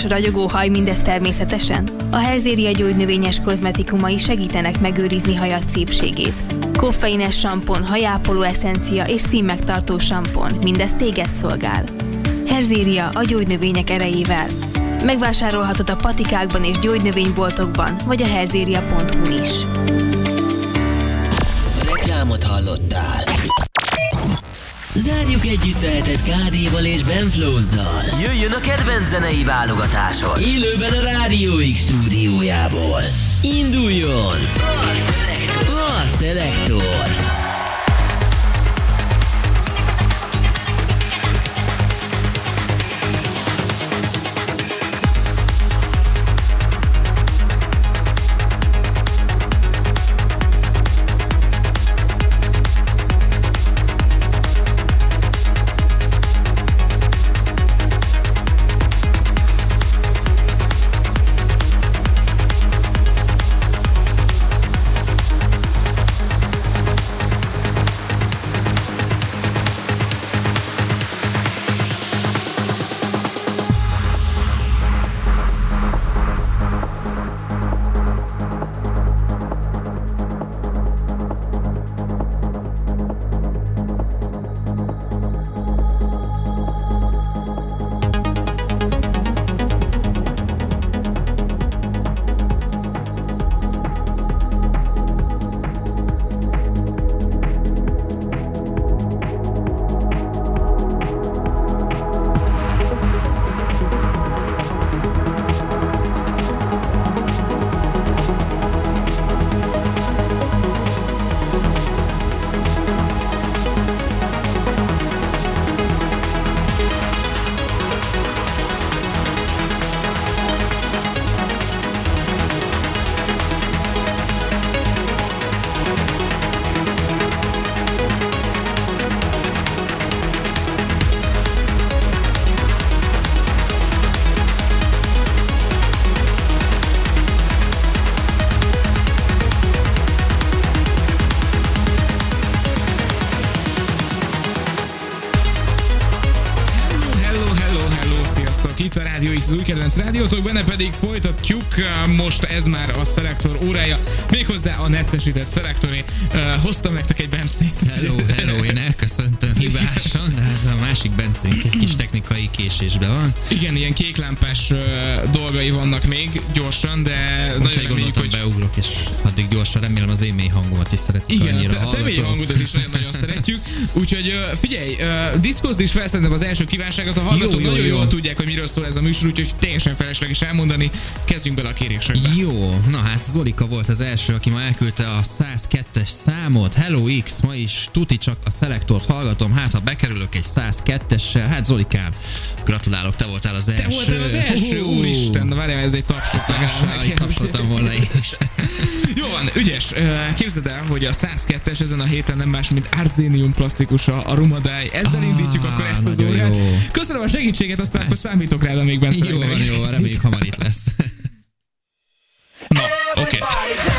csúcs, ragyogó haj, mindez természetesen? A Herzéria gyógynövényes kozmetikumai segítenek megőrizni hajat szépségét. Koffeines sampon, hajápoló eszencia és színmegtartó sampon, mindez téged szolgál. Herzéria a gyógynövények erejével. Megvásárolhatod a patikákban és gyógynövényboltokban, vagy a herzéria.hu is. Reklámot hallottál. Zárjuk együtt a hetet KD-val és Benflow-zal. Jöjjön a kedvenc zenei válogatásod. Élőben a Rádió X stúdiójából. Induljon! A Selektor. Az új kedvenc rádiótok, benne pedig folytatjuk, most ez már a szelektor órája, méghozzá a necesített szelektoré. hoztam nektek egy bencét. Hello, hello, én elköszöntöm hibásan, de hát a másik bencénk egy kis technikai késésben van. Igen, ilyen kéklámpás dolgai vannak még gyorsan, de Úgy nagyon reméljük, hogy... beugrok, és addig gyorsan remélem az én mély hangomat is szeretik Igen, a te, te mély hangodat is nagyon-nagyon szeretjük. Úgyhogy figyelj, diszkózd is fel az első kívánságot, a hallgatók jó, jó, nagyon jó. jól tudják, hogy miről szól ez a műsor, úgyhogy teljesen felesleges elmondani. Kezdjünk bele a kérésekbe. Jó, na hát Zolika volt az első, aki ma elküldte a 102-es számot. Hello X, ma is tuti csak a szelektort hallgatom, hát ha bekerülök egy 102-essel, hát Zolikám, gratulálok, te voltál az első. Te voltál az első, uh, úristen, na várjál, ez egy tapsot legalább. Tapsoltam volna is. Jó van, ügyes. Képzeld el, hogy a 102-es ezen a héten nem más, mint Arzenium klasszikusa, a Rumadály. Ezzel ah, indítjuk akkor ezt az órát. Köszönöm a segítséget, aztán akkor számítok rád, amíg bent Jó van, jó, reméljük hamar itt lesz. Na, oké. Okay.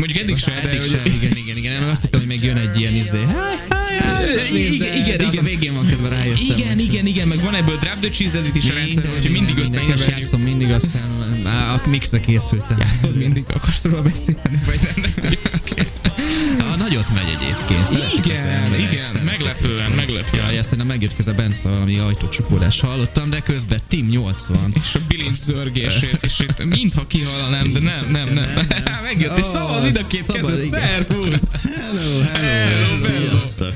Mondjuk eddig se, eddig se. Igen, igen, igen. Én azt hittem, hogy még jön egy ilyen izé. Igen, igen, igen. A végén van közben rájöttem. Igen, igen, igen, meg van ebből Drop the Cheese is a rendszer, hogy mindig összekeverjük. Játszom mindig, aztán a mixre készültem. Játszod mindig, akarsz róla beszélni, vagy nem? Nagyot megy egyébként. igen, igen, meglepően, meglepően. Ja, szerintem megjött közben Bence valami ajtócsukódás hallottam, de közben Tim 80. És a bilinc zörgését, és itt mintha kihallanám, de nem, nem, nem. Megjött, és szabad mind a két kező, szervusz! Hello, hello, sziasztok!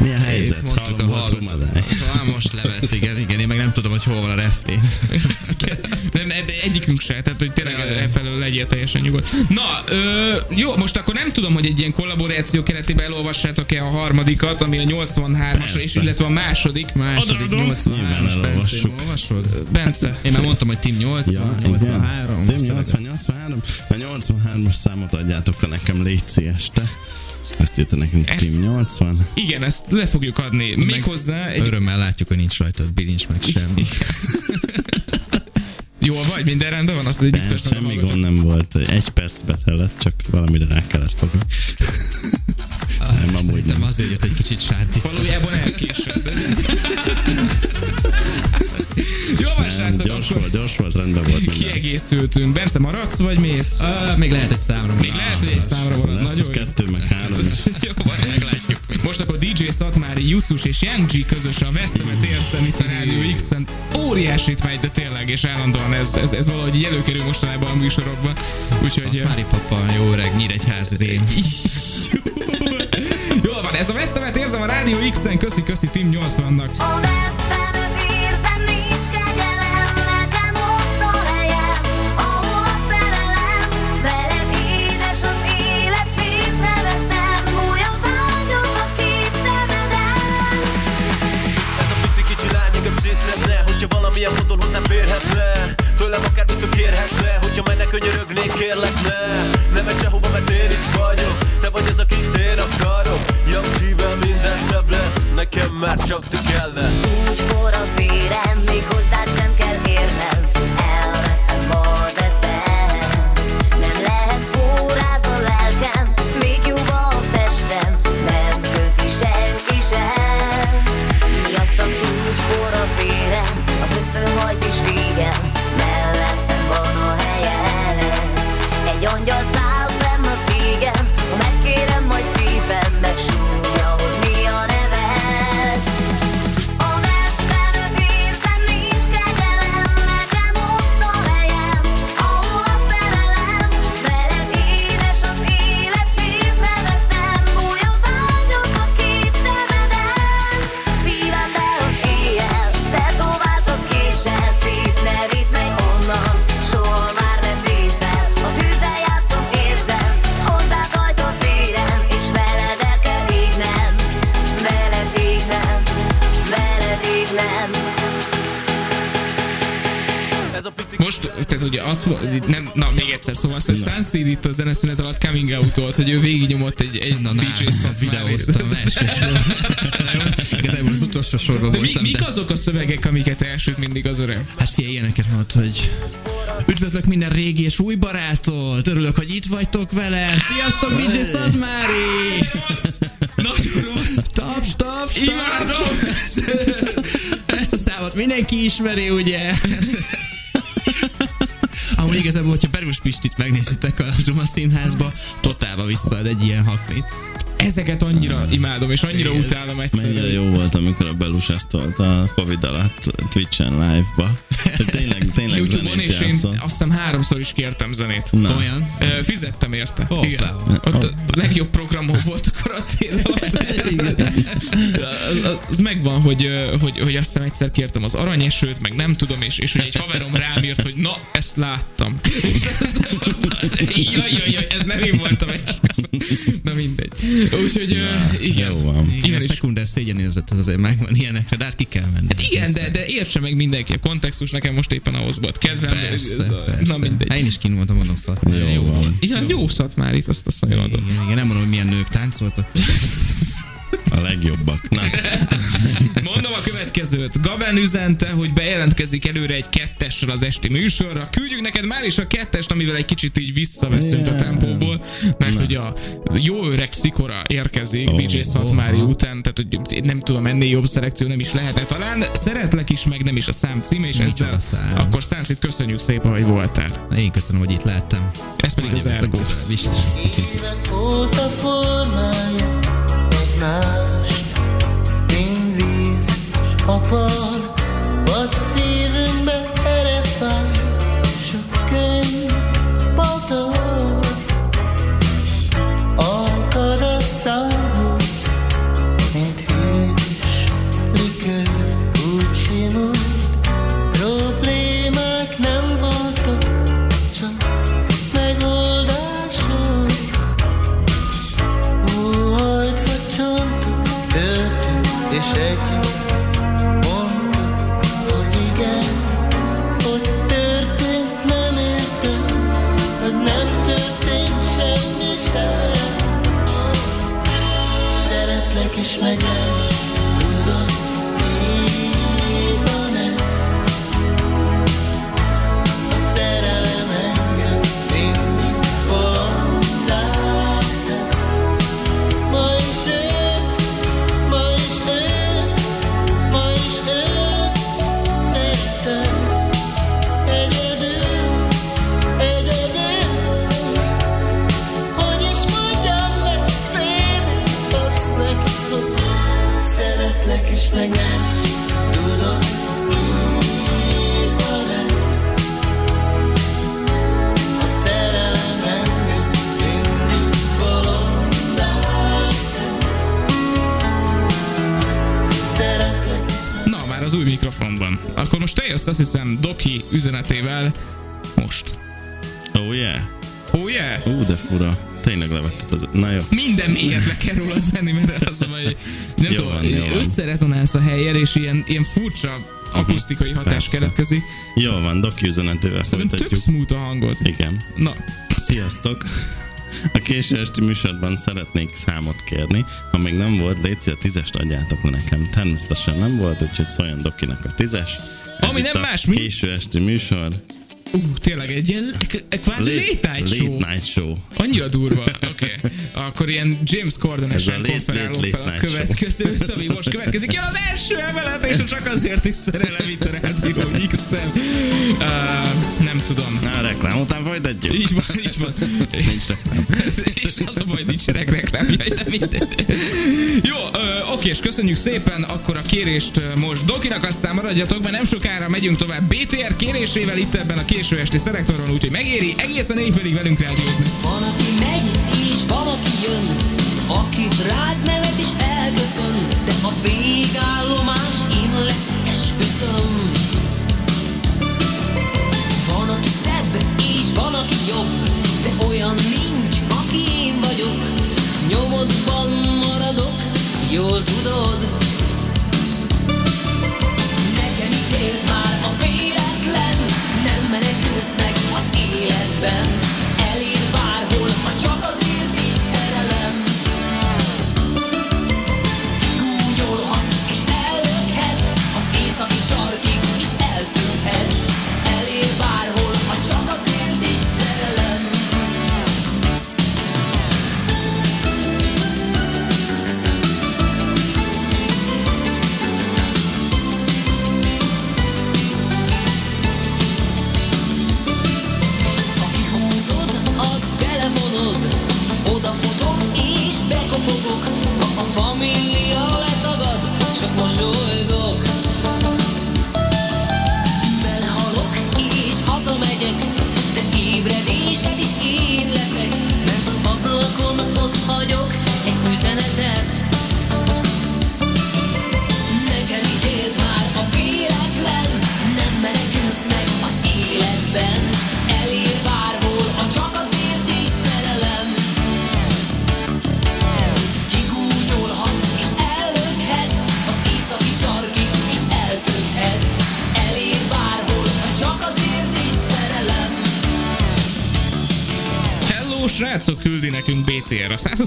Mi a helyzet? Mondtuk a hallgatómadály. Most levett, igen, igen, én meg nem tudom, hogy hol van a refrén. nem, egyikünk se, tehát hogy tényleg e felől legyél teljesen nyugodt. Na, ö, jó, most akkor nem tudom, hogy egy ilyen kollaboráció keretében elolvassátok-e a harmadikat, ami a 83-as, és illetve a második. Második 83-as, Bence, olvasod? Bence. Én már mondtam, hogy Team 80, ja, 83. Team 80, 83. A 83-as számot adjátok te nekem, légy este. Ezt írta nekünk ezt, Team 80. Igen, ezt le fogjuk adni. Méghozzá egy... Örömmel látjuk, hogy nincs rajta bilincs meg semmi. Jól vagy? Minden rendben van? Azt, hogy nem, semmi gond nem volt. Egy perc betellett, csak valamire rá kellett fogni. Ah, nem, amúgy nem. azért jött egy kicsit sárti. Valójában elkésett. Jó van, srácok, gyors akkor... volt, gyors volt, rendben volt minden. Kiegészültünk. Bence, maradsz, vagy mész? Uh, még lehet egy számra. Még lehet, hogy egy számra marad. Szóval Nagyon kettő, meg három. jó, van, meglátjuk. Most akkor DJ Szatmári, Jucus és Young G közös a Vesztemet érszem itt a Rádió X-en. Óriásit megy, de tényleg, és állandóan ez, ez, ez valahogy előkerül mostanában a műsorokban. Úgyhogy... Szatmári papa, jó öreg, Nyíregyházi rém. Jól van, ez a Vesztemet érzem a Rádió X-en. Köszi, köszi Tim 80-nak. Könyörögnék kérlek ne. Nem megy sehova mert én itt vagyok. Te vagy az akit én akarok. G-vel minden szebb lesz. Nekem már csak te kellene Úgy forrad vérem Még hozzád sem kell érnem Sunseed itt a zeneszünet alatt coming out volt, hogy ő végignyomott egy, egy Na, DJ na, videóztam. Igazából az utolsó sorban de mi, voltam. mik azok a szövegek, amiket elsőt mindig az öreg? Hát figyelj, ilyeneket mondod, hogy Üdvözlök minden régi és új barátot! Örülök, hogy itt vagytok velem! Sziasztok, DJ Szadmári! Nagyon rossz! Taps, taps, Imádom! Ezt a számot mindenki ismeri, ugye? Igazából, hogyha Berus Pistit megnézitek a Duma színházba, totálba visszaad egy ilyen haknit. Ezeket annyira imádom, és annyira Igen. utálom Mennyire egyszerűen. jó volt, amikor a Belus ezt a Covid alatt Twitch-en live-ba. Tényleg, tényleg Youtube-on, és én azt hiszem háromszor is kértem zenét. Na. Olyan? Ö, Fizettem érte. Hoppá. Igen. Ott a legjobb programom volt a karantén az, az, az megvan, hogy, hogy, hogy azt hiszem egyszer kértem az aranyesőt, meg nem tudom, és, és hogy egy haverom rám írt, hogy na, ezt láttam. És ez, jaj, jaj, jaj, ez nem én voltam. Na mindegy. Úgyhogy igen. Jó van. Igen, a is szekunder szégyenérzet az azért megvan ilyenekre, de hát ki kell menni. Hát igen, de, de értse meg mindenki a kontextus, nekem most éppen ahhoz volt kedvem. Persze, ez a, persze. Na mindegy. Hát én is kín voltam, mondom szat. Jó jó van. Igen, jó szat már itt, azt, azt nagyon adom. Igen, igen, nem mondom, hogy milyen nők táncoltak. A legjobbak. Na, Mondom a következőt. Gaben üzente, hogy bejelentkezik előre egy kettessel az esti műsorra. Küldjük neked már is a kettest, amivel egy kicsit így visszaveszünk a tempóból, mert hogy a jó öreg Szikora érkezik Ó, DJ Szatmári után, tehát hogy nem tudom, ennél jobb szelekció nem is lehetne talán. Szeretlek is, meg nem is a szám címe, és Micsoda ezzel szám. akkor Szánszit köszönjük szépen, hogy voltál. Én köszönöm, hogy itt lehettem. Ez pedig az Ergo. Évek óta formáljuk egymást, mint víz s a Jössz azt hiszem Doki üzenetével most. oh yeah. Oh yeah! Ú, de fura. Tényleg levetted az... Na jó. minden mélyet le kell rólad venni, mert az a baj, nem tudom, van. összerezonálsz a helyjel, és ilyen, ilyen furcsa akusztikai hatás Persze. keletkezik. Jó van, Doki üzenetével Szerintem tök smooth a hangod. Igen. Na, Sziasztok! A késő esti műsorban szeretnék számot kérni. Ha még nem volt, légy a tízest adjátok nekem. Természetesen nem volt, úgyhogy szóljon Dokinak a tízes. Ami nem más, mint- Késő esti műsor. Ú, tényleg egy ilyen kvázi late night show. Late night show. Annyira durva. Oké. Okay. Akkor ilyen James Corden-esen late, konferálom late, fel a late következőt, ami most következik. Jön az első emelet, és csak azért is szerelem itt a Rádió X-en. Uh, nem tudom. Na, a reklám után folytatjuk. Így van, így van. Nincs reklám. és az a baj, nincsenek reklámjai, de mindegy. Jó, ö, oké, és köszönjük szépen akkor a kérést most Dokinak, aztán maradjatok, mert nem sokára megyünk tovább BTR kérésével itt ebben a késő esti szelektoron, úgyhogy megéri egészen éjfélig velünk rádiózni. Van, aki megy, és van, aki jön, aki rád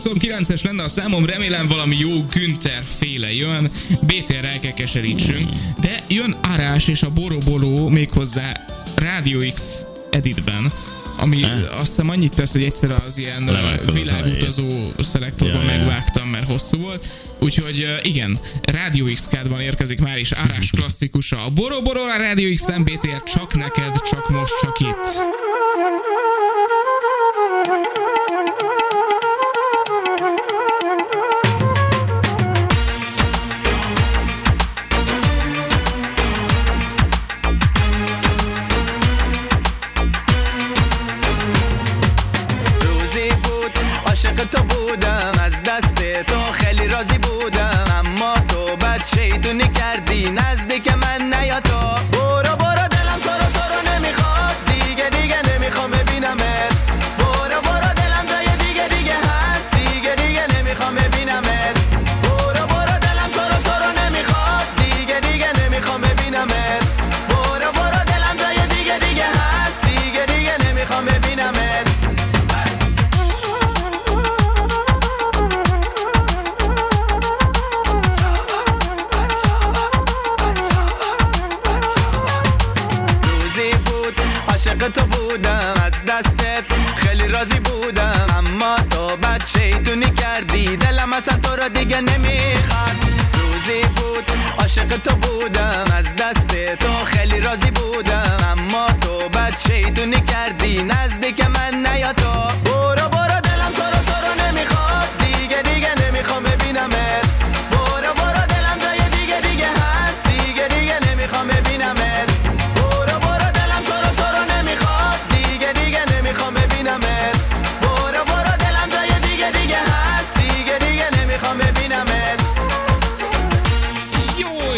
29-es lenne a számom, remélem valami jó Günther féle jön, BTR-re elkekeserítsünk, de jön Arás és a Boroboló méghozzá Radio X editben ami eh? azt hiszem annyit tesz, hogy egyszer az ilyen világutazó szelektorban ja, megvágtam, mert hosszú volt. Úgyhogy igen, Radio x kádban érkezik már is árás klasszikusa. A Boroboro a Radio x MBTR csak neked, csak most, csak itt.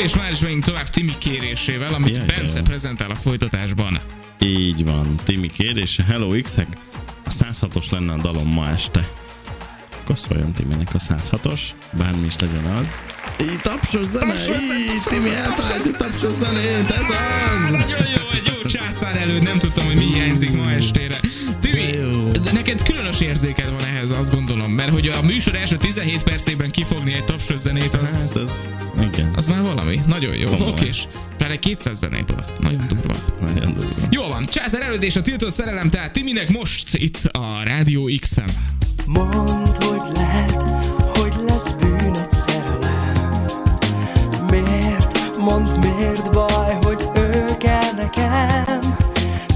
És már is megyünk tovább Timi kérésével, amit Jaj, Bence prezentál a folytatásban. Így van, Timi kérdése. Hello X-ek, a 106-os lenne a dalom ma este. Akkor szóljon Timinek a 106-os, bármi is legyen az. Így tapsos zene, így Timi eltalálja tapsos zenét, ez az! Nagyon jó, egy jó császár előtt, nem tudtam, hogy mi hiányzik ma estére. Neked különös érzéked van ehhez, azt gondolom, mert hogy a műsor első 17 percében kifogni egy tapsos zenét, Hát az, igen, az már valami. Nagyon jó. Oké, és pláne 200 zenéből. Nagyon durva. nagyon durva. Jó van, Császár előtt és a tiltott szerelem, tehát Timinek most itt a Rádió X-en. Mondd, hogy lehet, hogy lesz bűnöd szerelem Miért, mondd miért baj, hogy ő kell nekem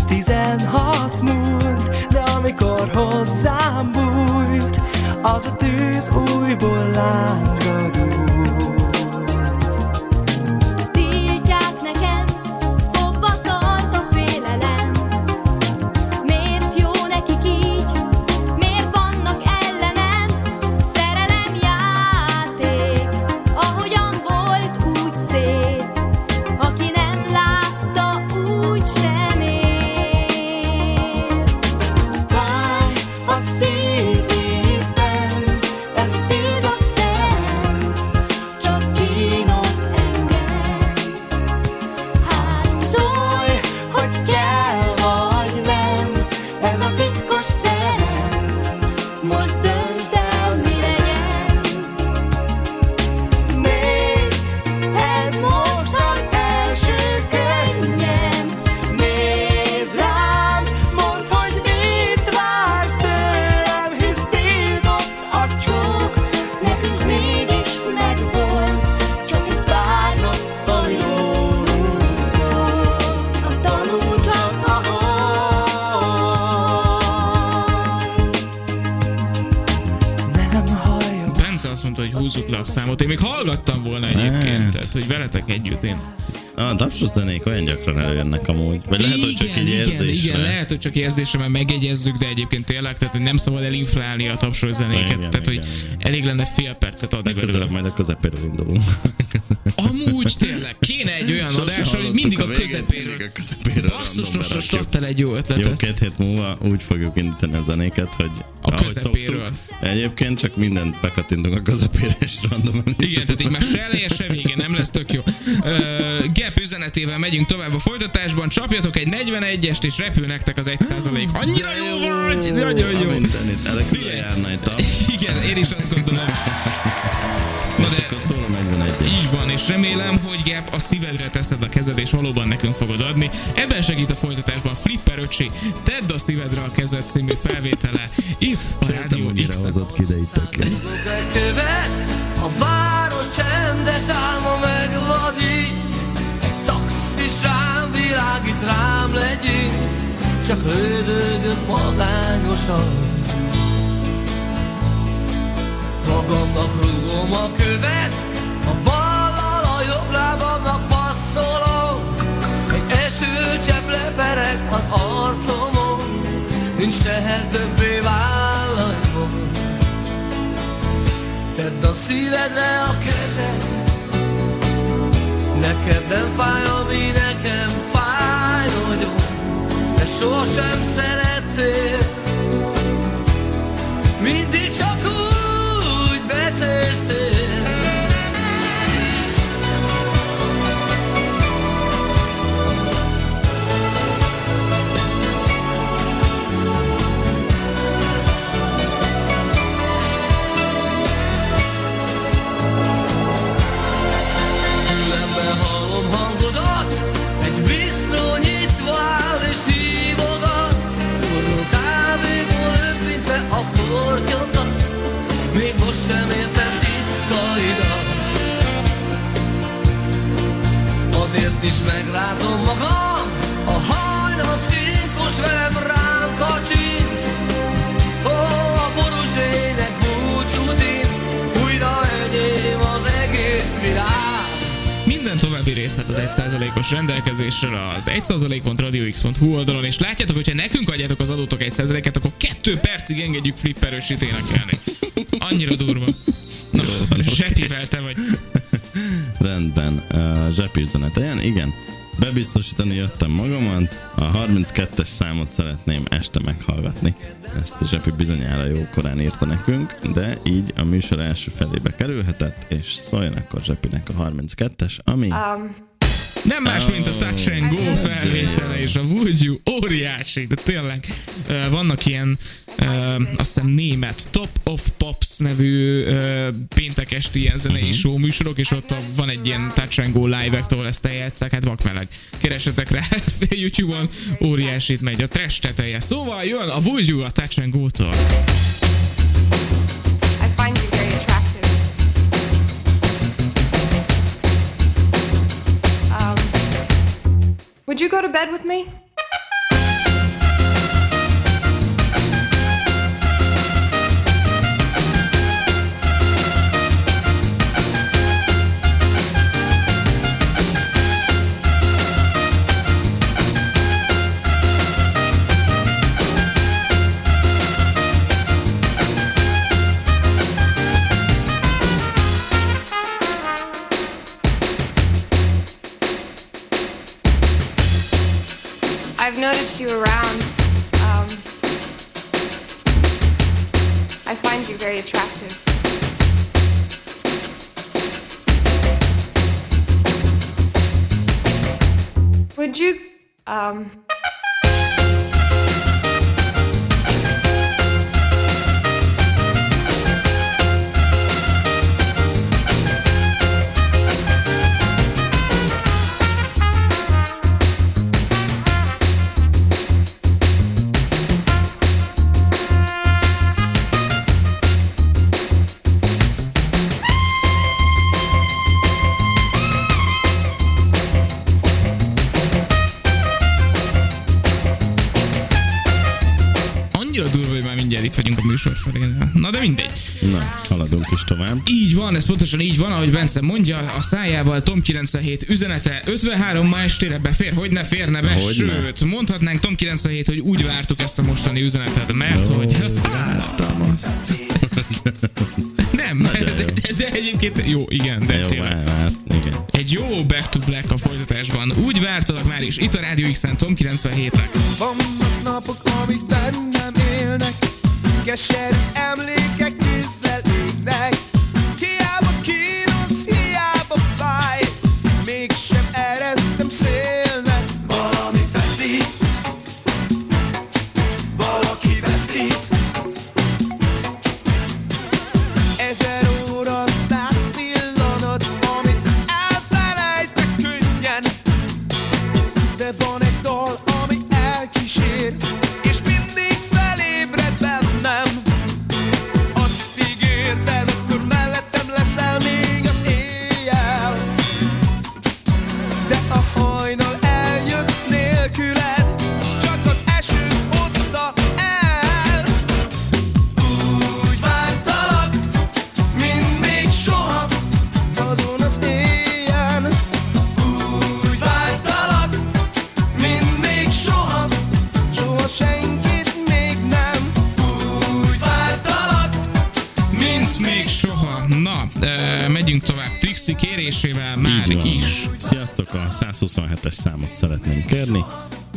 Tizenhat múlt, de bújt Az a tűz újból lángra le a számot. Én még hallgattam volna egyébként, Hát. tehát, hogy veletek együtt én. A tapsos zenék olyan gyakran előjönnek amúgy. Vagy lehet, hogy csak egy igen, érzésre. igen, lehet, hogy csak érzésre, mert megegyezzük, de egyébként tényleg, tehát hogy nem szabad elinflálni a tapsol zenéket, Igen, tehát hogy igen. elég lenne fél percet adni Legközelebb majd a közepéről indulunk. Amúgy tényleg, kéne egy olyan Sose adás, hogy mindig a, a közepéről. mindig a közepéről Basszus, most most adtál egy jó Jó, ötletet. két hét múlva úgy fogjuk indítani a zenéket, hogy A közepéről. szoktuk, egyébként csak mindent bekattintunk a közepére és random Igen, tehát így már se eleje, se vége, nem lesz tök jó. Ö, Gap üzenetével megyünk tovább a folytatásban. Csapjatok egy 41-est, és repül nektek az 1%. Annyira jó vagy! Nagyon jó! Mindenit, erre járna tap. Igen, én is azt gondolom. Na És de akkor szól a 41 így van, és remélem, hogy Gap a szívedre teszed a kezed, és valóban nekünk fogod adni. Ebben segít a folytatásban Flipper öcsi, Tedd a szívedre a kezed című felvétele. Itt a Féltem, Rádió X-en. hozott ki, de itt egy követ, a város csendes álma megvadít. Egy taxis rám világít, rám legyint, csak lődögött magányosan. Magamnak rúgom a követ, a ballal a jobb lábamnak passzolom. Egy esőcsepp lepereg az arcomon, nincs teher többé vállaimon. Tedd a szívedre a kezed Neked nem fáj, ami nekem fáj nagyon De sosem szerettél részlet az 1%-os rendelkezésre az 1%.radiox.hu oldalon, és látjátok, hogyha nekünk adjátok az adótok 1%-et, akkor 2 percig engedjük flipperősít énekelni. Annyira durva. Na, zsepivel te vagy. Rendben, uh, zsepi üzenete. Ilyen, igen. Bebiztosítani jöttem magamat, a 32-es számot szeretném este meghallgatni. Ezt Zsepi bizonyára jó korán írta nekünk, de így a műsor első felébe kerülhetett, és szóljon akkor Zsepinek a 32-es, ami... Nem más, mint a Touch and Go felvétele és a Would You óriási, de tényleg vannak ilyen ö, azt hiszem német Top of Pops nevű ö, péntek esti ilyen zenei show műsorok, és ott a, van egy ilyen Touch and Go live ahol ezt eljátszák, hát vakmeleg. Keresetek rá YouTube-on, óriásit megy a trash teteje. Szóval jön a Would You a Touch and Go-tól. Go to bed with me? Pontosan így van, ahogy Bence mondja, a szájával Tom 97 üzenete 53 ma estére befér, hogy ne férne be, Hogyne. sőt, mondhatnánk Tom 97, hogy úgy vártuk ezt a mostani üzenetet, mert hogy Vártam azt. nem, de, de, de, de, egyébként jó, igen, de Jó, tényleg. vár, igen. Egy jó Back to Black a folytatásban. Úgy vártalak már is, itt a Rádió X-en Tom 97-nek. Vannak napok, amik bennem élnek Keserű emlékek számot szeretném kérni.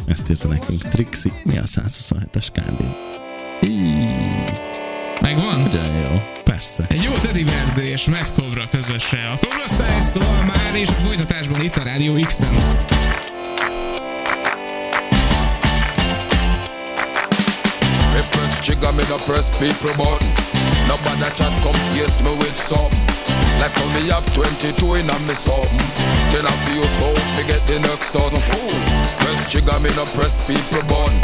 Ezt írta nekünk Trixi. Mi a 127-es kándi? Megvan? Nagyon jó. Persze. Egy jó Teddy Berzé és Matt Cobra közöse. A Cobra Style szól már, és a folytatásban itt a Rádió X-en. Press trigger, me no press people button. Nobody chat come face me with something. Like when me have 22 in a me something. Then I feel so forget the next thousand fool. Press trigger, me no press people button.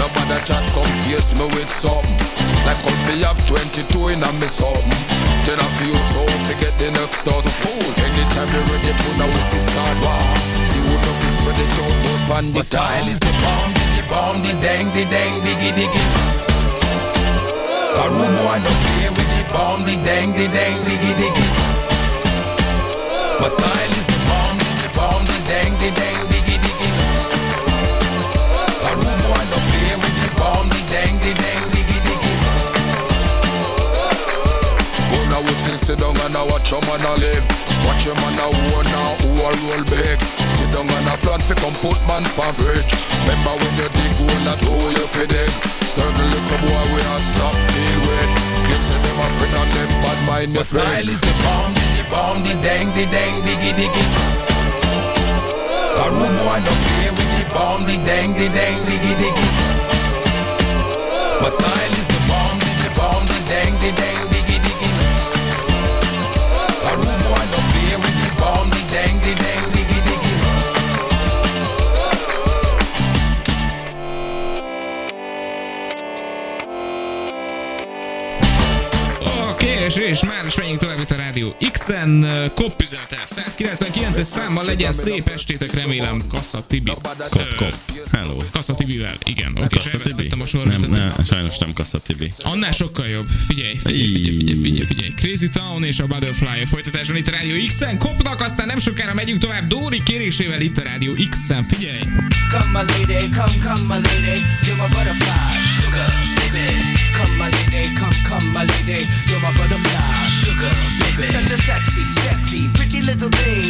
Nobody chat come face me with something. Like when me have 22 in a me something. Then I feel so forget the next thousand fool. Anytime you ready, put now we see start war. See who know fi spread it out, but on the style is the bomb, the bomb, the dang, the dang, diggy, diggy. Rude boy no play with the bomb, the dang, the dang, diggy diggy. My style is the bomb, the bomb, the dang, the dang, sit, down and I watch your man a live. Watch your man a own now who a roll big. Sit down and a plan fi come put man pan fridge. Remember when you dig hole that hole you fi dig. Certain little boy we stop deal with. Clips them a friend and them bad mind your friend. style is the bomb, the bomb, the dang, the dang, diggy diggy. Rude boy no play with the bomb, the dang, the dang, diggy diggy. My style is the bomb, the bomb, the dang, the dang, és, és már is menjünk tovább itt a Rádió X-en. Kopp üzenete 199-es számmal legyen szép estétek, remélem Kassa Tibi. Kop, kop. Hello. Kassa Tibivel, igen. Oké, és Kassa Tibi? a Nem, sorvezetet. nem, sajnos nem Kassa Tibi. Annál sokkal jobb. Figyelj, figyelj, figyelj, figyelj, figyelj, figyelj. Crazy Town és a Butterfly a folytatáson itt a Rádió X-en. Kopnak, aztán nem sokára megyünk tovább Dóri kérésével itt a Rádió X-en. Figyelj! Come my lady, come, come my lady, you're my butterfly, sugar, baby. Come my lady, come, come my lady, you're my butterfly, sugar, baby. Such a sexy, sexy, pretty little thing.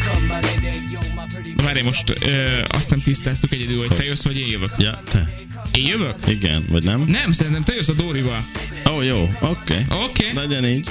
Pretty. Várj, most ö, azt nem tisztáztuk egyedül, hogy te jössz, vagy én jövök. Ja, te. Én jövök? Igen, vagy nem? Nem, szerintem te jössz a Dórival. Ó, oh, jó, oké. Oké. Okay. Legyen így.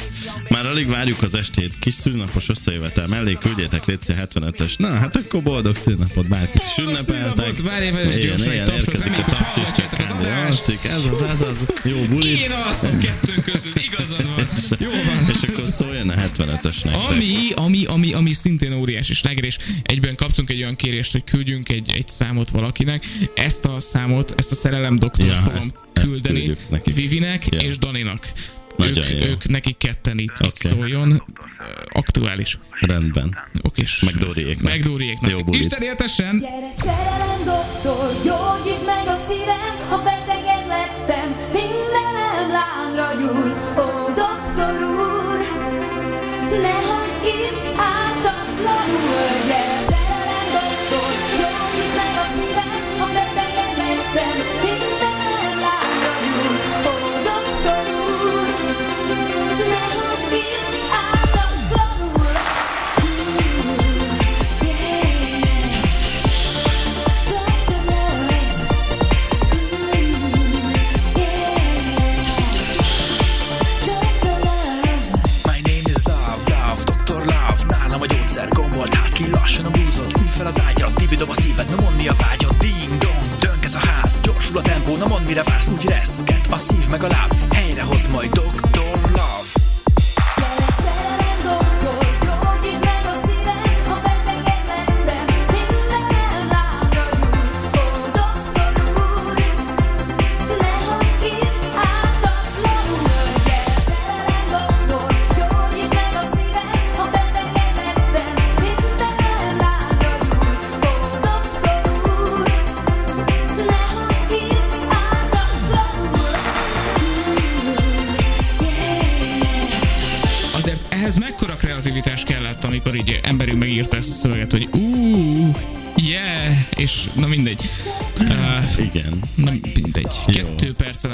Már alig várjuk az estét. Kis szülnapos összejövetel mellé küldjétek Léci 75-ös. Na, hát akkor boldog szülnapot bárkit is ünnepeltek. Várj, várj, gyorsan egy tapsot, reméljük, hogy hallgatjátok az adást. Ez az, ez az. Jó bulit. Én alszom kettőnk közül, igazad van. Jó van. És akkor szóljon a 75-ös nektek. Ami, ami, ami, ami szintén óriási sláger, és egyben kaptunk egy olyan kérést, hogy küldjünk egy, egy számot valakinek. Ezt a számot, ezt a szerelem doktort Ja, fogom ezt küldeni. Vivinek Ja. és Daninak. Nagyon ők, jó. ők nekik ketten itt, itt Oké. szóljon. Aktuális. Rendben. Okés. Meg Dóriéknak. Meg Dóriéknak. Jó bulit. Isten éltessen! Gyere szerelem doktor, gyógyítsd meg a szívem, ha beteged lettem, mindenem lángra gyúl. Ó, doktor úr, ne hagyd szöveget, hogy ú, yeah, és na mindegy.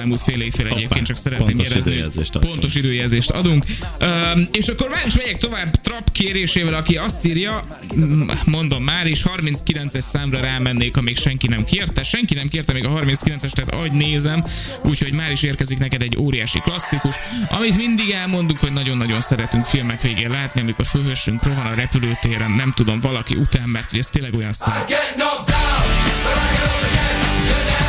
Elmúlt fél évfél egyébként, csak szeretném pontos időjelzést adtunk. pontos időjelzést adunk. Um, és akkor már is megyek tovább Trap kérésével, aki azt írja, mondom már is, 39-es számra rámennék, ha még senki nem kérte. Senki nem kérte még a 39-es, tehát agy nézem, úgyhogy már is érkezik neked egy óriási klasszikus, amit mindig elmondunk, hogy nagyon-nagyon szeretünk filmek végén látni, amikor főhősünk rohan a repülőtéren, nem tudom, valaki után, mert ugye ez tényleg olyan szám. Get knocked down, but I get up again.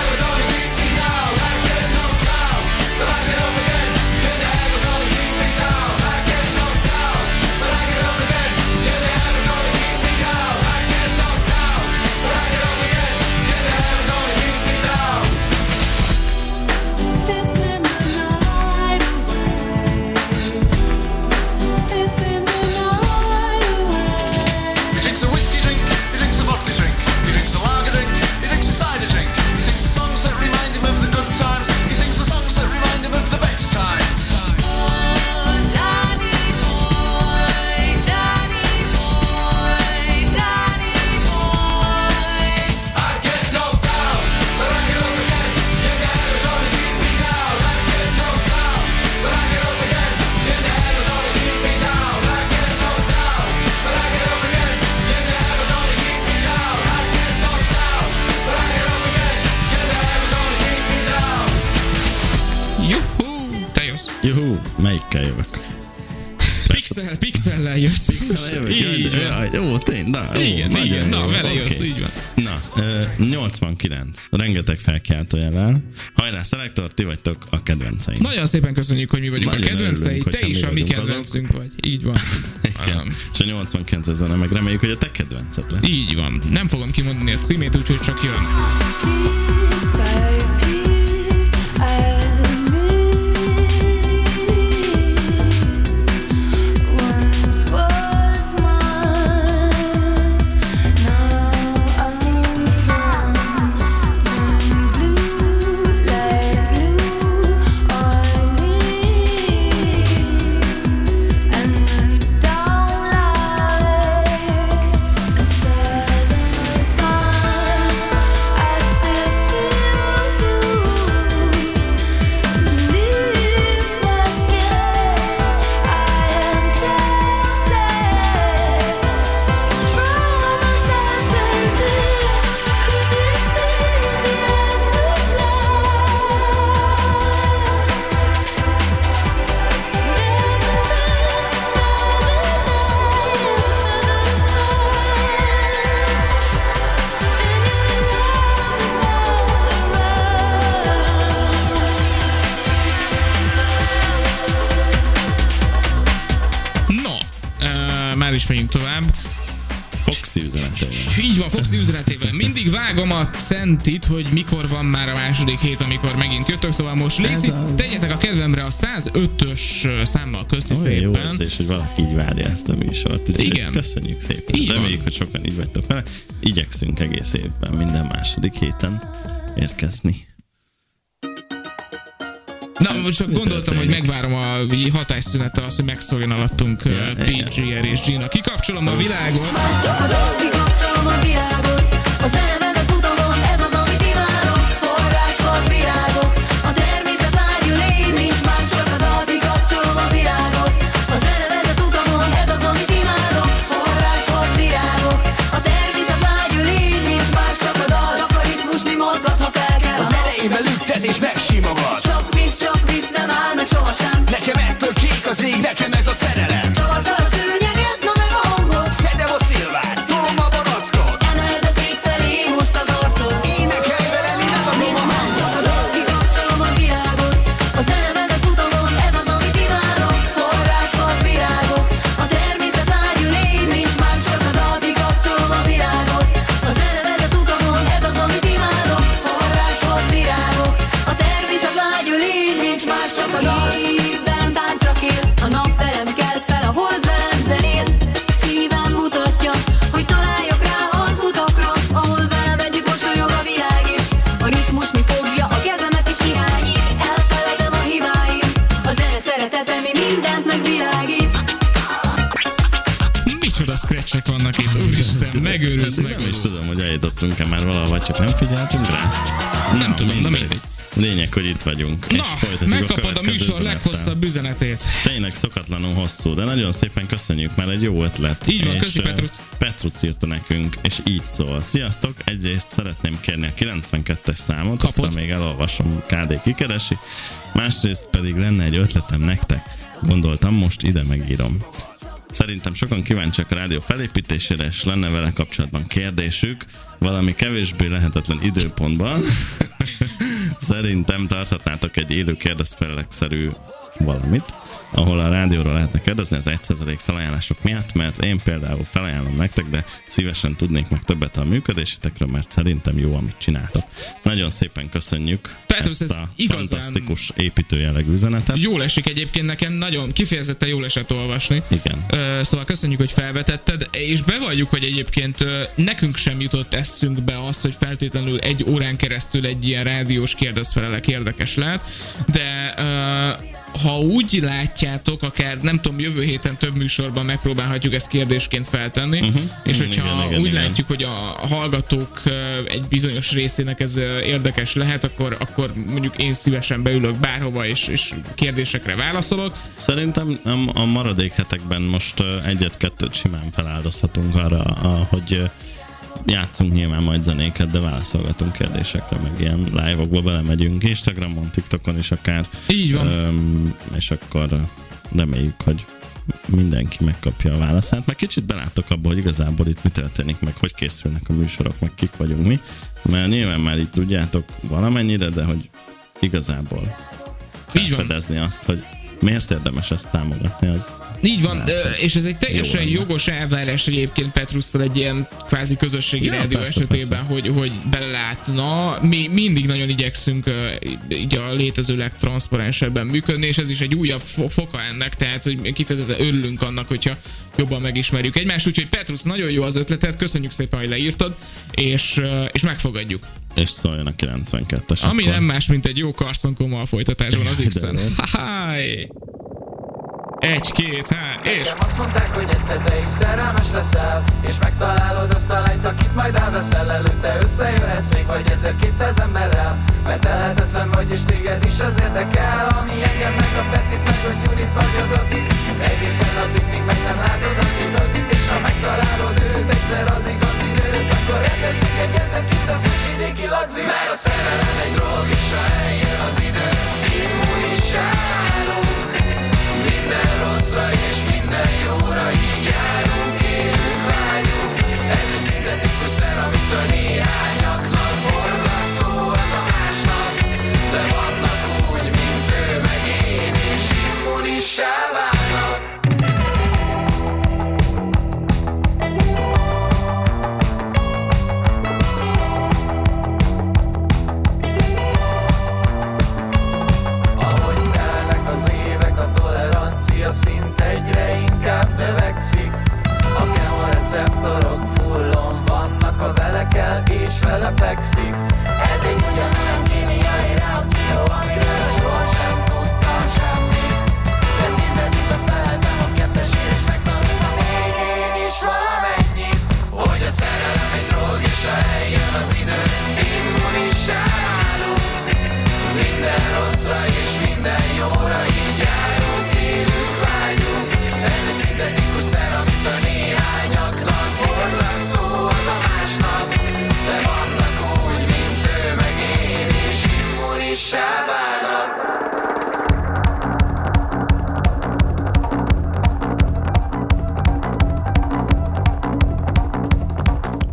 Jövök? Így van. Jó, tény, na, Igen, nagyon igen, na, vele jössz, így van. Na, ö, 89. Rengeteg felkiáltó jellel. Hajrá, Szelektor, ti vagytok a kedvenceim. Nagyon szépen köszönjük, hogy mi vagyunk Nagyon a kedvencei, örülünk, te is a mi kedvencünk vagy. Így van. Igen. És a 89 zene meg reméljük, hogy a te kedvenced lesz. Így van. Nem fogom kimondani a címét, úgyhogy csak jön. Centit, hogy mikor van már a második hét, amikor megint jöttök, szóval most léci, tegyetek a kedvemre a 105-ös számmal köszi Olyan jó szépen. érzés, hogy valaki így várja ezt a műsort. Úgyhogy Igen. Köszönjük szépen. Így van. Reméljük, hogy sokan így vagytok vele. Igyekszünk egész évben minden második héten érkezni. Na, most csak gondoltam, hogy megvárom a hatásszünettel azt, hogy megszóljon alattunk yeah, PGR és Gina. Kikapcsolom a világot. Csak a dolg, kikapcsolom a világot ettől kék az ég, nekem Lényeg, hogy itt vagyunk. és Na, folytatjuk megkapod a következő műsor üzenettel. leghosszabb üzenetét. Tényleg szokatlanul hosszú, de nagyon szépen köszönjük, mert egy jó ötlet. Így van, És, köszi, Petruc. Petruc írta nekünk, és így szól. Sziasztok, egyrészt szeretném kérni a 92-es számot, Kapod. aztán még elolvasom, KD kikeresi. Másrészt pedig lenne egy ötletem nektek. Gondoltam, most ide megírom. Szerintem sokan kíváncsiak a rádió felépítésére, és lenne vele kapcsolatban kérdésük, valami kevésbé lehetetlen időpontban. Szerintem tarthatnátok egy élő kérdezfelelekszerű valamit, ahol a rádióról lehetne kérdezni az 1% felajánlások miatt, mert én például felajánlom nektek, de szívesen tudnék meg többet a működésetekről, mert szerintem jó, amit csináltok. Nagyon szépen köszönjük Petrus, ezt ez a igazán- fantasztikus építőjellegű üzenetet. Jól esik egyébként nekem, nagyon kifejezetten jól esett olvasni. Igen. Ö, Szóval köszönjük, hogy felvetetted, és bevalljuk, hogy egyébként ö, nekünk sem jutott eszünkbe az, hogy feltétlenül egy órán keresztül egy ilyen rádiós kérdezfelelek érdekes lehet, de ö, ha úgy látjátok, akár nem tudom, jövő héten több műsorban megpróbálhatjuk ezt kérdésként feltenni, uh-huh. és hogyha Igen, igen, úgy igen. látjuk, hogy a hallgatók egy bizonyos részének ez érdekes lehet, akkor, akkor mondjuk én szívesen beülök bárhova, és, és kérdésekre válaszolok. Szerintem a, maradék hetekben most egyet-kettőt simán feláldozhatunk arra, hogy játszunk nyilván majd zenéket, de válaszolgatunk kérdésekre, meg ilyen live-okba belemegyünk Instagramon, TikTokon is akár. Így van. Öm, és akkor reméljük, hogy mindenki megkapja a válaszát, meg kicsit beláttok abba, hogy igazából itt mi történik, meg hogy készülnek a műsorok, meg kik vagyunk mi, mert nyilván már így tudjátok valamennyire, de hogy igazából felfedezni azt, hogy miért érdemes ezt támogatni, az Így van, Hát, és ez egy teljesen jó jogos elvárás egyébként Petrusszal egy ilyen kvázi közösségi Ja, rádió persze, esetében, hogy, hogy belátna. Mi mindig nagyon igyekszünk így a létező legtranszparensebben működni, és ez is egy újabb fo- foka ennek, tehát hogy kifejezetten örülünk annak, hogyha jobban megismerjük egymást, úgyhogy Petrus, nagyon jó az ötleted, köszönjük szépen, hogy leírtad, és, és megfogadjuk. És szóljon a 92-es. Ami akkor. nem más, mint egy jó karszonkommal folytatásban az X-en. Háj! Egy, két, há, és... Nekem azt mondták, hogy egyszer te is szerelmes leszel És megtalálod azt a lányt, akit majd elveszel Előtte összejöhetsz még vagy 1200 emberrel Mert elhetetlen vagy és téged is az érdekel Ami engem meg a Petit, meg a Gyurit vagy az Atit Egészen addig, míg meg nem látod az igazit És ha megtalálod őt, egyszer az igazi nőt Akkor rendezzük egy 1900-as lagzi Mert a szerelem egy drog, és ha eljön az idő Immunisálunk. Minden rosszra és fekszik. Ez egy ugyanolyan kémiai reakció, amiről sohasem tudtam semmit. De tizedikbe feleltem a kettesért, és megtanultam még én is valamennyit. Hogy a szerelem egy drog, és ha eljön az idő, immunissá válunk minden rosszra és minden jóra így járunk, élünk, vágyunk. Ez egy szintetikus szer, amitől néhányaknak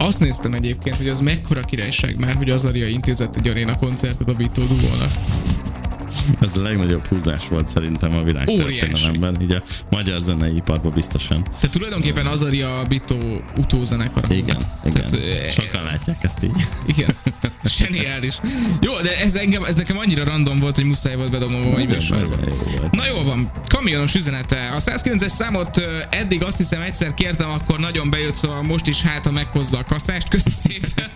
Azt néztem egyébként, hogy az mekkora királyság már, hogy az Aria intézett egy aréna koncertet a Vito Dugónak. Ez a legnagyobb húzás volt szerintem a világ Óriási. történelemben, így a magyar zenei iparban biztosan. Tehát tulajdonképpen az Aria a Vito utózenekara Igen, igen. Tehát, Sokan látják ezt így. Igen. Zseniális. Jó, de ez, engem, ez nekem annyira random volt, hogy muszáj volt bedobnom a mai műsorba. Na jól van, kamionos üzenete. A 109-es számot eddig azt hiszem egyszer kértem, akkor nagyon bejött, szóval most is hát, ha meghozza a kaszást. Köszi szépen.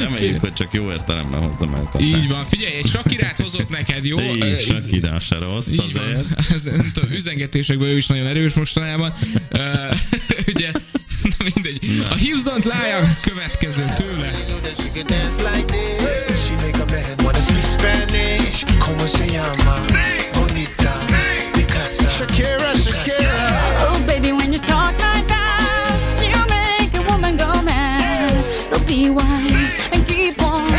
Reméljük, hogy csak jó értelemben hozza meg a kasszát. Így van, figyelj, egy sakirát hozott neked, jó? Ez- Shakira se rossz Így van. azért. Ez, nem tudom, üzengetésekben ő is nagyon erős mostanában. Ugye Hips Don't Lie a következő tőle. She dance like this. She make a man wanna speak Spanish. Como se llama? Bonita. Picasa. Shakira, Shakira. Oh, baby, when you talk like that, you make a woman go mad. So be wise and keep on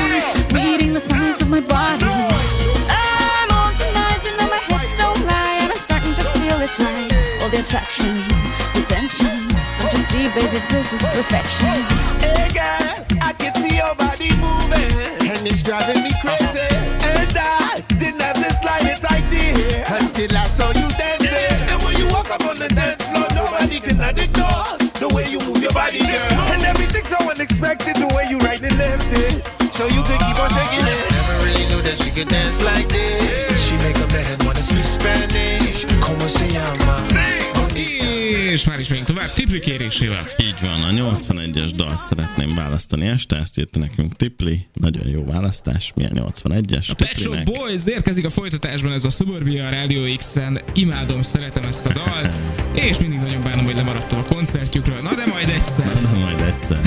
reading the signs of my body. I'm on tonight, you know my hips don't lie, and I'm starting to feel it's right. All the attraction, the tension. Don't you see, baby, this is perfection. Hey girl, it's driving me crazy. And I didn't have the slightest idea until I saw you dancing. And when you walk up on the dance floor, nobody can ignore the way you move your body, girl. And everything's so unexpected, the way you right and left it. So you could keep on shaking it. Never really knew that she could dance like this. She make a man wanna speak Spanish. Como se llama? És már is megyünk tovább Tipli kérésével. Így van, a 81-es dalt szeretném választani este, ezt írta nekünk Tipli, nagyon jó választás, milyen 81-es A Pet Shop. Boys érkezik a folytatásban, ez a Suburbia Radio X-en. Imádom, szeretem ezt a dalt, és mindig nagyon bánom, hogy lemaradtam a koncertjükről. Na de majd egyszer. Na, majd egyszer.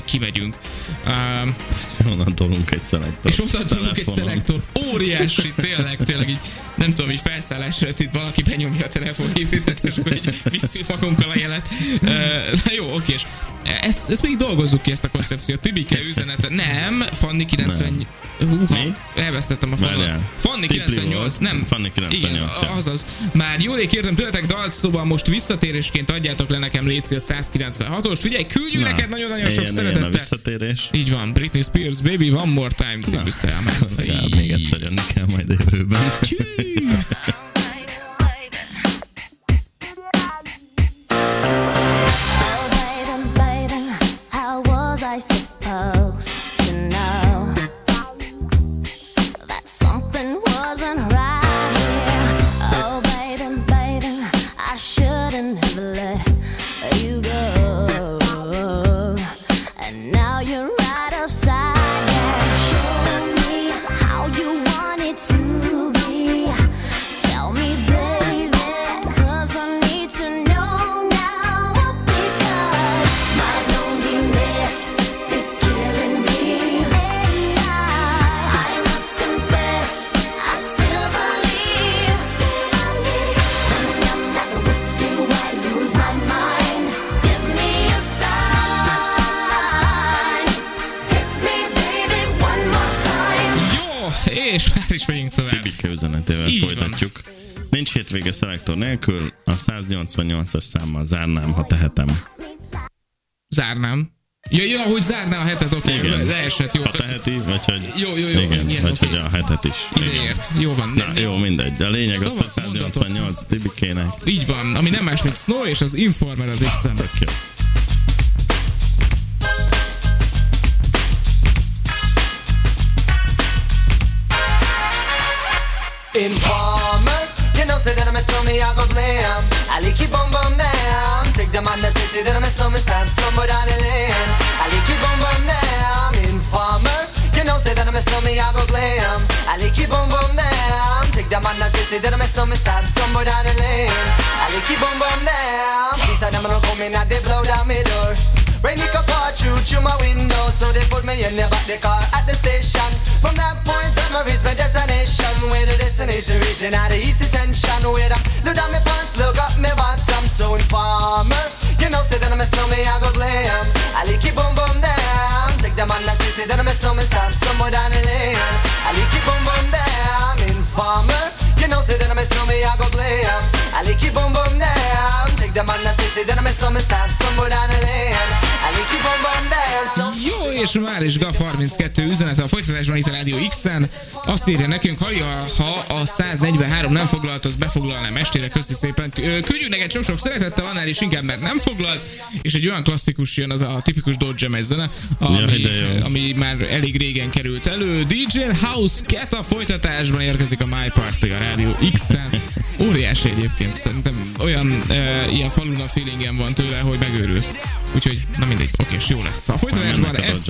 Hogy kimegyünk. Uh, Onnan tolunk egy szelektor. és ott tudunk egy szelektor, óriási, tényleg, tényleg így, nem tudom, így felszállásra itt valaki benyomja a telefonhívítőt, és akkor így visszük magunkkal a jelet. Uh, na jó, oké, és ezt, ezt még dolgozzuk ki, ezt a koncepciót. Tibike üzenete. Nem, Fanni 90... Húha, elvesztettem a fonalat. Fanni Tipli 98, volt. nem. Fanni 98, Igen, azaz. Már jól kértem tőletek dalt, szóval most visszatérésként adjátok le nekem Léci a 196-ost. Figyelj, küldjük Na, neked nagyon-nagyon sok éljen a szeretettel. visszatérés. Így van, Britney Spears, Baby One More Time című. Legalább még egyszer jönni kell majd jövőben. Nélkül, a 188-as számmal zárnám, ha tehetem. Zárnám. Ja, ja, hogy zárná a hetet, oké, okay, Igen. leesett, jó. Ha teheti, vagy hogy... Jó, jó, jó, Igen, igen, vagy oké. hogy a hetet is. Igen. Ideért. Jó van. Na, jó, mindegy. A lényeg az, Szóval hogy 188 Tibikének. Így van, ami nem más, mint Snow és az Informer az X-en. Tök jó. Me, I go blam. I like keep on bum down. Take the man that says say that I'm a snowman, stab somewhere down the lane. I like keep on bum down. Informer, you know say that I'm a snowman, I go glam. I like keep on bum down. Take the man that says say that I'm a snowman, stab somewhere down the lane. I like keep on bum down. These are them don't come in they blow down my door. Rain it can through through my window, so they put me in the back the car at the station. From that point on, I reach my destination. Where the destination region out of east detention. Where I look down my pants, look up my bottom. So informer, you know, say that I'm a snowman, I go glam. I like it boom boom down. Take the man that say, say that I'm a snowman, stop somewhere down the lane. I like it boom boom down. Informer, you know, say that I'm a snowman, I go glam. I like it boom boom down. Take the man that say, say that I'm a snowman, stop somewhere down the lane. És már is GAF 32 üzenete a folytatásban itt a Rádió X-en. Azt írja nekünk, Halja, ha a 143 nem foglalt, az befoglalnám estére, köszi szépen. Küldjük neked sok-sok szeretettel, annál is inkább, mert nem foglalt, és egy olyan klasszikus jön, az a tipikus Dodge Jam zene, ami, ami már elég régen került elő. DJ House Cat a folytatásban érkezik a My Party a Rádió X-en. Óriási egyébként, szerintem olyan e, ilyen faluna feelingem van tőle, hogy megőrülsz. Úgyhogy, na mindegy, oké, és jó lesz. A folytatásban ez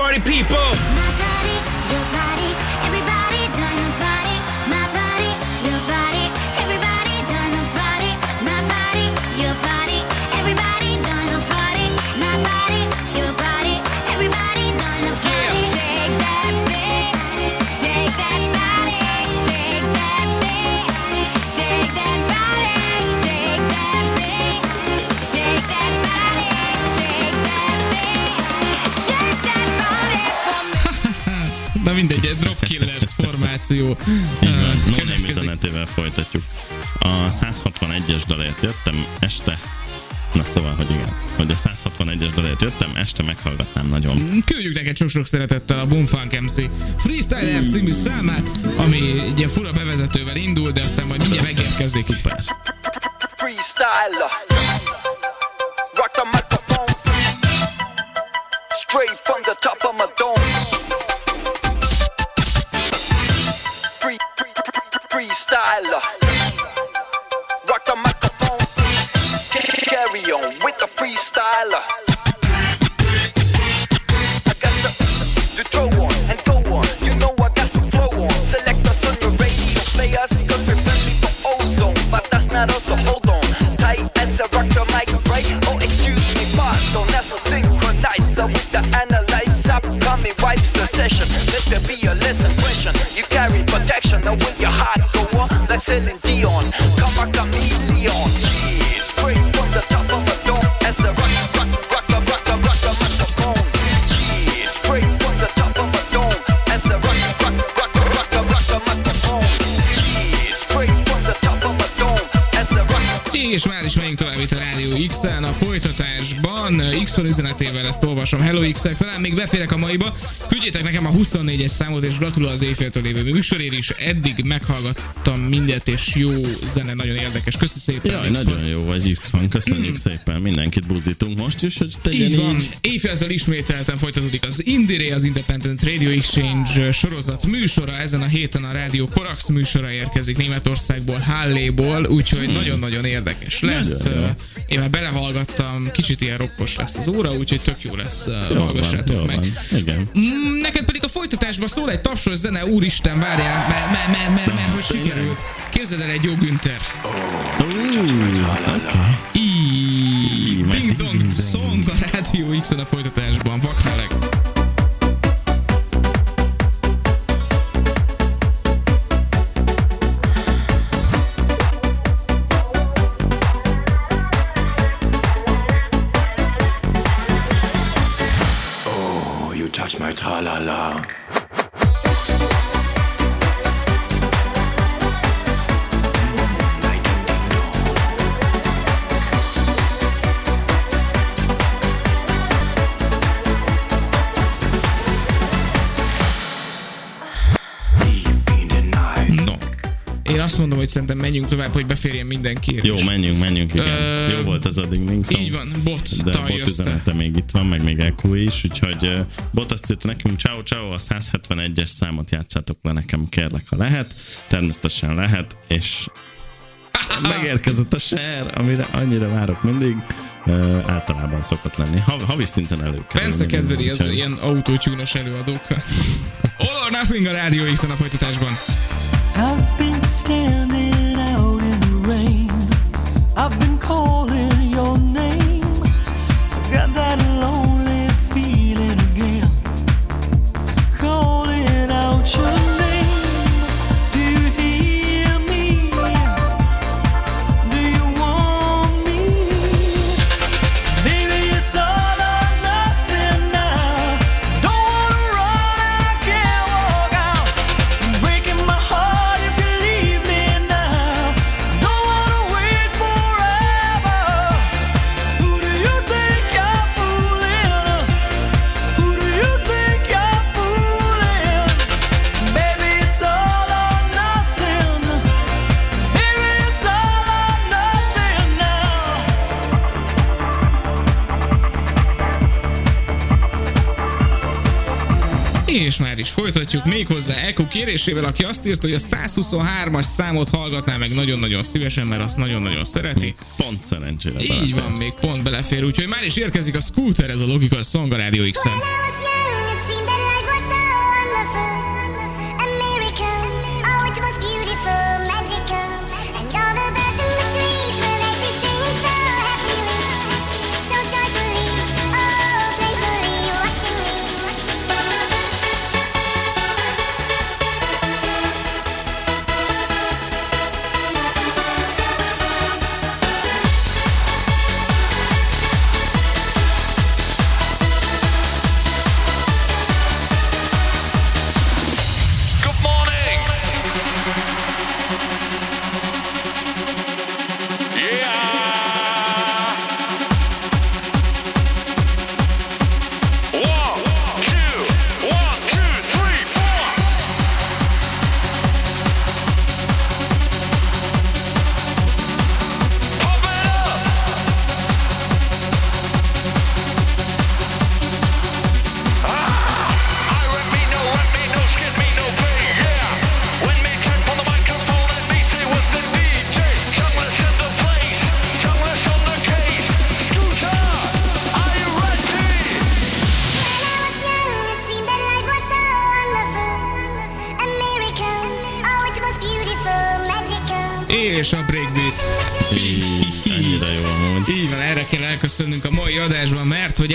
Party people! Formáció. Így van, no következik. üzenetével folytatjuk. A 161-es dalért jöttem, este Na szóval, hogy igen, hogy a 161-es dalért jöttem, este meghallgatnám nagyon. Küldjük neked sok-sok szeretettel a Boomfunk MC Freestyler című számát, ami egy ilyen fura bevezetővel indul, de aztán majd mindjárt megérkezik. Szuper. freestyler. Rock the microphone. Straight from the top of my dome. És már is megyünk tovább itt a Rádió X-en, a folytatásban x üzenetével ezt olvasom. Hello x talán még beférek a maiba. Küldjétek nekem a 24-es számot, és gratulál az éjféltől lévő műsorért is. Eddig meghallgattam mindet, és jó zene, nagyon érdekes. Köszi szépen. Jaj, nagyon jó vagy van, köszönjük szépen, mindenkit buzdítunk most is, hogy tegyen Így van, így. éjféltől ismételten folytatódik az Indire, az Independent Radio Exchange sorozat műsora. Ezen a héten a Rádió Korax műsora érkezik Németországból, Halléból, úgyhogy nagyon-nagyon érdekes lesz. Nagyon jó. Én már belehallgattam, kicsit ilyen rokkos lesz az óra, úgyhogy tök jó lesz, Jó van, hallgassátok jó meg. van. Igen. Mm, Neked pedig a folytatásban szól egy tapsos zene, úristen, várjál, mert mer, mer, mer, mer, hogy sikerült. Képzeld el egy jó Günther. Ding Dong Song a Rádió X-en a folytatásban, vakmeleg. Oh, you touch my tra-la-la. Azt mondom, hogy szerintem menjünk tovább, hogy beférjen mindenki. Jó, menjünk, menjünk, igen. Ö, Jó volt ez a ding ding song. Így van, bot, De bot üzenete még itt van, meg még EQ is, úgyhogy bot azt írta nekünk, ciao ciao, a 171-es számot játszátok le nekem, kérlek, ha lehet. Természetesen lehet, és megérkezett a share, amire annyira várok mindig. Uh, általában szokott lenni. Ha, havi szinten előkerül. Bence kedveli az ilyen autótyúnos előadókkal. All or Nothing a Rádió x a folytatásban. I've been standing folytatjuk méghozzá Eko kérésével, aki azt írta, hogy a 123-as számot hallgatná meg nagyon-nagyon szívesen, mert azt nagyon-nagyon szereti. Pont szerencsére Így belefér. van, még pont belefér, úgyhogy már is érkezik a Scooter, ez a Song a Rádió X-en.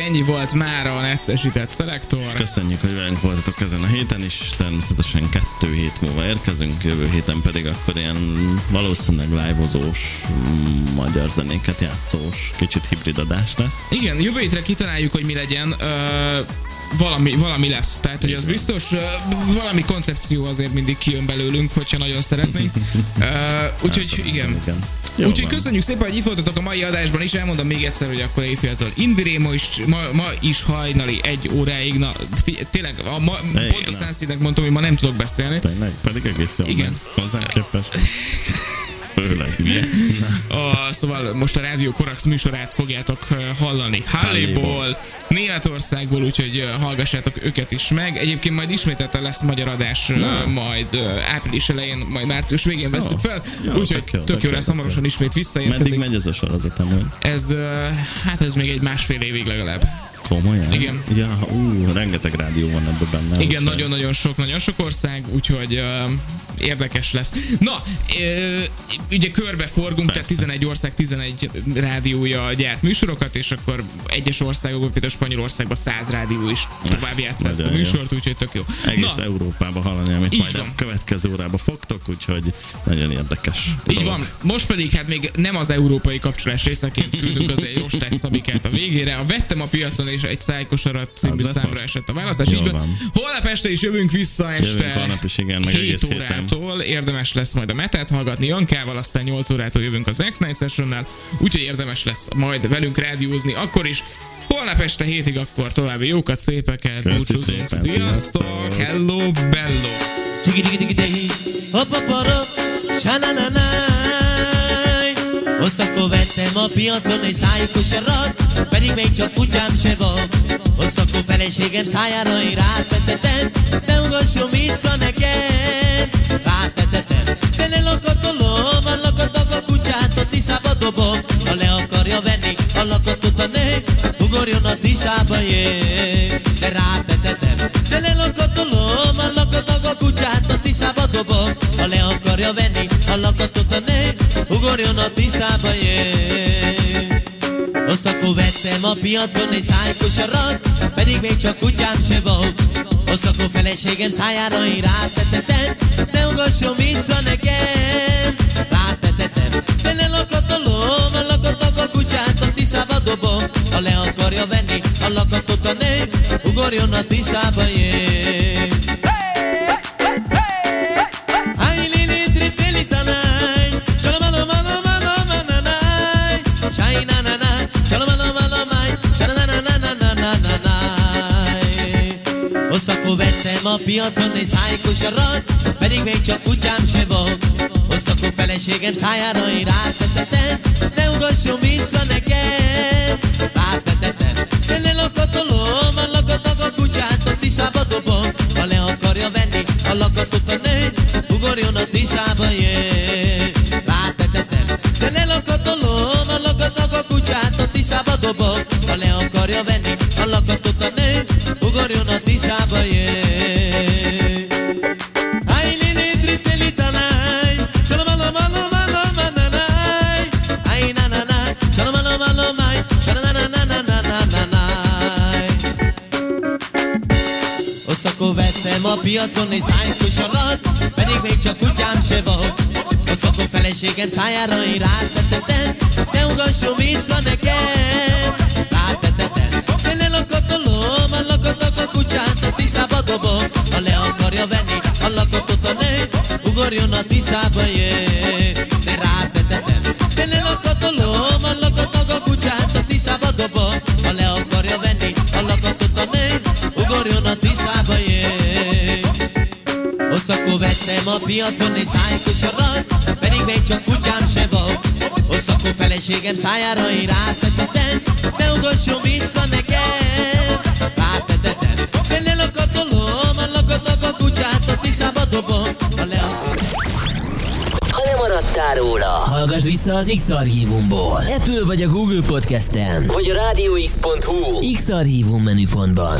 Ennyi volt már a neccesített szelektor. Köszönjük, hogy velünk voltatok ezen a héten is. Természetesen kettő hét múlva érkezünk, jövő héten pedig akkor ilyen valószínűleg live-ozós, mm, magyar zenéket játszós, kicsit hibrid adás lesz. Igen, jövő hétre kitaláljuk, hogy mi legyen. Ö, valami, valami lesz. Tehát, hogy az biztos, valami koncepció azért mindig kijön belőlünk, hogyha nagyon szeretnénk. Úgyhogy igen. igen. Jó Úgyhogy van. köszönjük szépen, hogy itt voltatok a mai adásban is. Elmondom még egyszer, hogy akkor éjféltől Indire ma is, ma, ma is hajnali egy óráig. Na, figyelj, tényleg, a ma, Igen, pont a. Sunseed-nek mondtam, hogy ma nem tudok beszélni. Tényleg, pedig egész jó. Igen. Hozzánk képest. Főleg. A, szóval most a Rádió Korax műsorát fogjátok hallani Halléból, Németországból, úgyhogy hallgassátok őket is meg. Egyébként majd ismételten lesz magyar adás, Na. majd április elején, majd március végén veszük fel, úgyhogy tök jó, lesz, hamarosan ismét Meddig visszaérkezik. megy ez a sorozat amúgy? Ez, hát ez még egy másfél évig legalább. Komolyan? Igen. Ja, ú, rengeteg rádió van ebben benne. Igen, nagyon-nagyon sok, nagyon sok ország, úgyhogy uh, érdekes lesz. Na, uh, ugye körbe forgunk, tehát 11 ország, 11 rádiója gyárt műsorokat, és akkor egyes országokban, például Spanyolországban 100 rádió is tovább játsza ezt a jó. műsort, úgyhogy tök jó. Egész Na, Európába hallani, amit Így majd van. a következő órába fogtok, úgyhogy nagyon érdekes. Így dolog. van. Most pedig hát még nem az európai kapcsolás részeként küldünk az egy rostás szabikát a végére. A vettem a piacon és egy szájkosarat című számra esett a választás. Jól Így van. van. Holnap este is jövünk vissza este. Jövünk holnap is, igen, meg 7 egész héten. Órától érdemes lesz majd a metet hallgatni Jankával, aztán 8 órától jövünk az X-Night Sessionnel, úgyhogy érdemes lesz majd velünk rádiózni akkor is. Holnap este hétig akkor további jókat, szépeket, búcsúzunk. Sziasztok! sziasztok! Hello, bello! Diggy. Up up up up. Sanananaj Azt akkor vettem a piacon egy szájkosarat Pedig még csak kutyám se van akkor feleségem szájára én rátetettem De ugasson vissza nekem ne lakatolom, a lakatok a kutyát A tiszába dobom. Ha le a lakatot Ugorjon a tiszába jé. De rátetettem De a lakatok a kutyát A tiszába dobom. Ha le akarja venni a lakatot a nő Ugorjon a tiszába jé azt akkor vettem a piacon egy szájkosarat Pedig még csak kutyám se volt Azt akkor feleségem szájára én rátetettem Ne ugasson vissza nekem. Rátetettem De ne lakatolom, a lakatok a kutyát A tiszába dobom. Ha le akarja venni a lakatot a nő Ugorjon a tiszába jé Akkor vettem a piacon egy szájkosarat Pedig még csak kutyám se volt Azt akkor feleségem szájára én rátetettem Ne ugasson vissza nekem. Rátetettem a egy szájkosarat Pedig még csak kutyám se volt Azt akkor feleségem szájára én rátetettem Ne ugasson vissza nekem. Rátetettem De ne lakatolom, a lakatok a kutyát A tiszába dobom. Ha le akarja venni a lakatot a nő Ugorjon a tiszába, jé. De a piacon egy szájkosarat Pedig még csak kutyám se volt Azt akkor feleségem szájára én rátetettem Ne ugasson vissza nekem. Rátetettem De ne lakatolom, a lakatok a kutyát A tiszába dobom Ha le Ha lemaradtál róla, hallgass vissza az X-Archívumból. Apple vagy a Google Podcasten, vagy a rádióx.hu X-Archívum menüpontban.